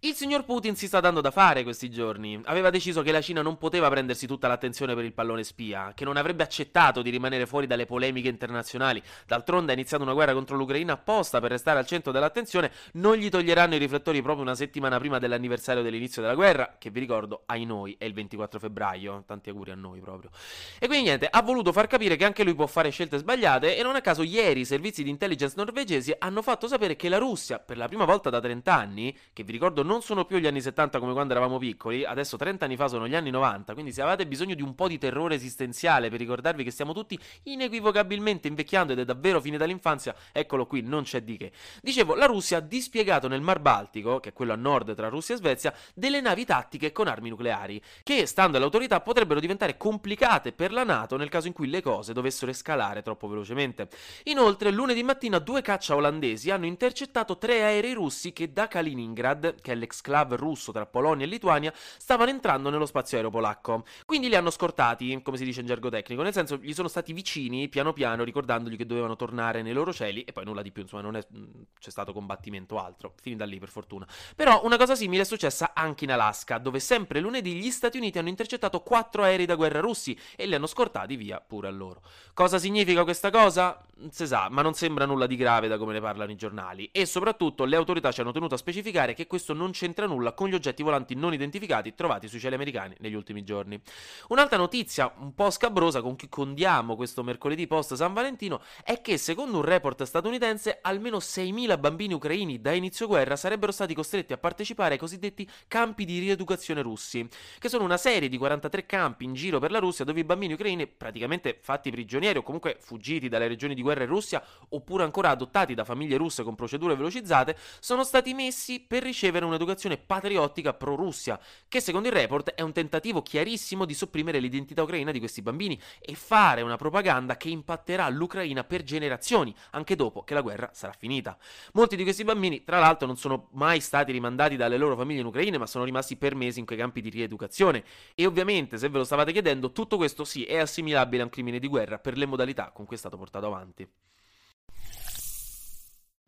Il signor Putin si sta dando da fare questi giorni. Aveva deciso che la Cina non poteva prendersi tutta l'attenzione per il pallone spia, che non avrebbe accettato di rimanere fuori dalle polemiche internazionali. D'altronde ha iniziato una guerra contro l'Ucraina apposta per restare al centro dell'attenzione. Non gli toglieranno i riflettori proprio una settimana prima dell'anniversario dell'inizio della guerra, che vi ricordo, ai noi, è il 24 febbraio. Tanti auguri a noi proprio. E quindi niente, ha voluto far capire che anche lui può fare scelte sbagliate e non a caso ieri i servizi di intelligence norvegesi hanno fatto sapere che la Russia, per la prima volta da 30 anni, che vi ricordo non sono più gli anni 70 come quando eravamo piccoli, adesso 30 anni fa sono gli anni 90, quindi se avete bisogno di un po' di terrore esistenziale per ricordarvi che stiamo tutti inequivocabilmente invecchiando ed è davvero fine dall'infanzia, eccolo qui, non c'è di che. Dicevo, la Russia ha dispiegato nel Mar Baltico, che è quello a nord tra Russia e Svezia, delle navi tattiche con armi nucleari, che, stando alle autorità, potrebbero diventare complicate per la NATO nel caso in cui le cose dovessero escalare troppo velocemente. Inoltre, lunedì mattina due caccia olandesi hanno intercettato tre aerei russi che da Kaliningrad, che è l'exclave russo tra Polonia e Lituania, stavano entrando nello spazio aereo polacco. Quindi li hanno scortati, come si dice in gergo tecnico, nel senso gli sono stati vicini piano piano ricordandogli che dovevano tornare nei loro cieli e poi nulla di più, insomma non è, mm, c'è stato combattimento altro, finita lì per fortuna. Però una cosa simile è successa anche in Alaska, dove sempre lunedì gli Stati Uniti hanno intercettato quattro aerei da guerra russi e li hanno scortati via pure a loro. Cosa significa questa cosa? Si sa, ma non sembra nulla di grave da come ne parlano i giornali e soprattutto le autorità ci hanno tenuto a specificare che questo non c'entra nulla con gli oggetti volanti non identificati trovati sui cieli americani negli ultimi giorni. Un'altra notizia un po' scabrosa con cui condiamo questo mercoledì post San Valentino è che secondo un report statunitense almeno 6.000 bambini ucraini da inizio guerra sarebbero stati costretti a partecipare ai cosiddetti campi di rieducazione russi, che sono una serie di 43 campi in giro per la Russia dove i bambini ucraini praticamente fatti prigionieri o comunque fuggiti dalle regioni di guerra in Russia oppure ancora adottati da famiglie russe con procedure velocizzate sono stati messi per ricevere un'educazione patriottica pro-Russia, che secondo il report è un tentativo chiarissimo di sopprimere l'identità ucraina di questi bambini e fare una propaganda che impatterà l'Ucraina per generazioni, anche dopo che la guerra sarà finita. Molti di questi bambini, tra l'altro, non sono mai stati rimandati dalle loro famiglie in Ucraina, ma sono rimasti per mesi in quei campi di rieducazione. E ovviamente, se ve lo stavate chiedendo, tutto questo sì è assimilabile a un crimine di guerra per le modalità con cui è stato portato avanti. avanti.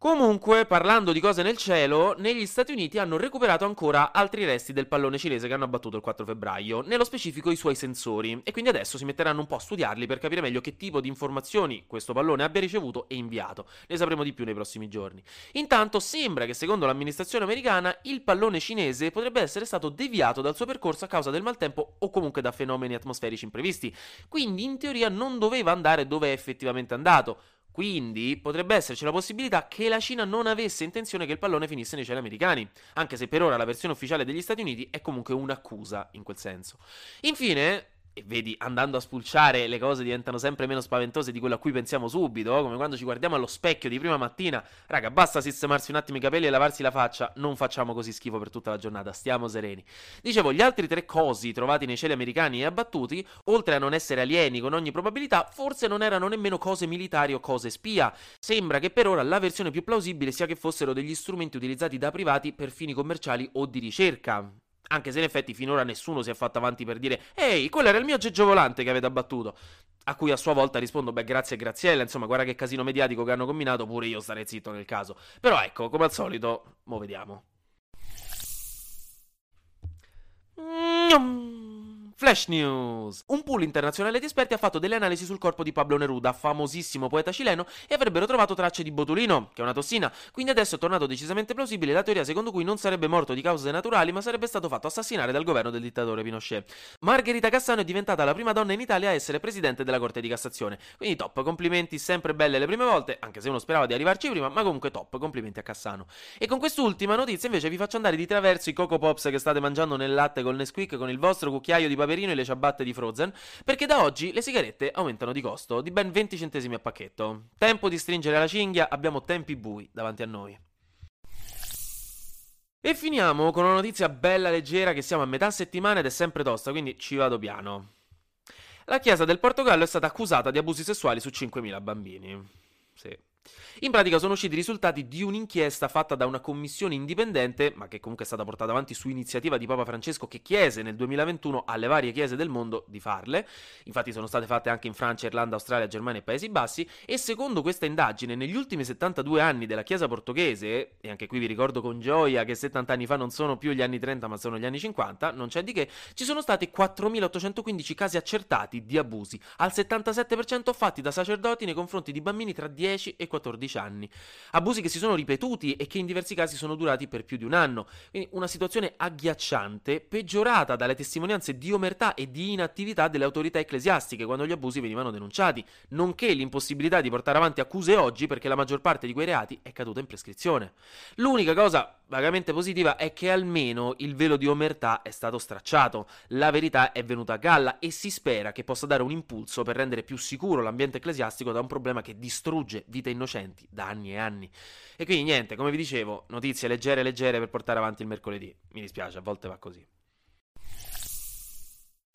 Comunque, parlando di cose nel cielo, negli Stati Uniti hanno recuperato ancora altri resti del pallone cinese che hanno abbattuto il 4 febbraio, nello specifico i suoi sensori, e quindi adesso si metteranno un po' a studiarli per capire meglio che tipo di informazioni questo pallone abbia ricevuto e inviato. Ne sapremo di più nei prossimi giorni. Intanto sembra che secondo l'amministrazione americana il pallone cinese potrebbe essere stato deviato dal suo percorso a causa del maltempo o comunque da fenomeni atmosferici imprevisti, quindi in teoria non doveva andare dove è effettivamente andato. Quindi potrebbe esserci la possibilità che la Cina non avesse intenzione che il pallone finisse nei cieli americani, anche se per ora la versione ufficiale degli Stati Uniti è comunque un'accusa in quel senso. Infine, e vedi, andando a spulciare le cose diventano sempre meno spaventose di quello a cui pensiamo subito, come quando ci guardiamo allo specchio di prima mattina, raga, basta sistemarsi un attimo i capelli e lavarsi la faccia, non facciamo così schifo per tutta la giornata, stiamo sereni. Dicevo, gli altri tre cosi trovati nei cieli americani e abbattuti, oltre a non essere alieni con ogni probabilità, forse non erano nemmeno cose militari o cose spia. Sembra che per ora la versione più plausibile sia che fossero degli strumenti utilizzati da privati per fini commerciali o di ricerca. Anche se in effetti finora nessuno si è fatto avanti per dire Ehi, quello era il mio aggeggio volante che avete abbattuto. A cui a sua volta rispondo, beh, grazie Graziella, insomma, guarda che casino mediatico che hanno combinato, pure io starei zitto nel caso. Però ecco, come al solito, mo vediamo. Mm-hmm. Flash News! Un pool internazionale di esperti ha fatto delle analisi sul corpo di Pablo Neruda, famosissimo poeta cileno, e avrebbero trovato tracce di botulino, che è una tossina. Quindi adesso è tornato decisamente plausibile la teoria secondo cui non sarebbe morto di cause naturali, ma sarebbe stato fatto assassinare dal governo del dittatore Pinochet. Margherita Cassano è diventata la prima donna in Italia a essere presidente della Corte di Cassazione. Quindi top, complimenti, sempre belle le prime volte, anche se uno sperava di arrivarci prima, ma comunque top, complimenti a Cassano. E con quest'ultima notizia invece vi faccio andare di traverso i Coco Pops che state mangiando nel latte col Nesquik con il vostro cucchiaio di Paperino e le ciabatte di Frozen, perché da oggi le sigarette aumentano di costo di ben 20 centesimi a pacchetto. Tempo di stringere la cinghia, abbiamo tempi bui davanti a noi. E finiamo con una notizia bella leggera che siamo a metà settimana ed è sempre tosta, quindi ci vado piano. La Chiesa del Portogallo è stata accusata di abusi sessuali su 5.000 bambini. Sì. In pratica sono usciti i risultati di un'inchiesta fatta da una commissione indipendente, ma che comunque è stata portata avanti su iniziativa di Papa Francesco che chiese nel 2021 alle varie chiese del mondo di farle. Infatti sono state fatte anche in Francia, Irlanda, Australia, Germania e Paesi Bassi e secondo questa indagine negli ultimi 72 anni della Chiesa portoghese, e anche qui vi ricordo con gioia che 70 anni fa non sono più gli anni 30 ma sono gli anni 50, non c'è di che, ci sono stati 4.815 casi accertati di abusi, al 77% fatti da sacerdoti nei confronti di bambini tra 10 e 14 anni. Abusi che si sono ripetuti e che in diversi casi sono durati per più di un anno. Quindi una situazione agghiacciante, peggiorata dalle testimonianze di omertà e di inattività delle autorità ecclesiastiche quando gli abusi venivano denunciati, nonché l'impossibilità di portare avanti accuse oggi perché la maggior parte di quei reati è caduta in prescrizione. L'unica cosa vagamente positiva è che almeno il velo di omertà è stato stracciato, la verità è venuta a galla e si spera che possa dare un impulso per rendere più sicuro l'ambiente ecclesiastico da un problema che distrugge vite innocenti da anni e anni. E quindi niente, come vi dicevo, notizie leggere leggere per portare avanti il mercoledì. Mi dispiace, a volte va così.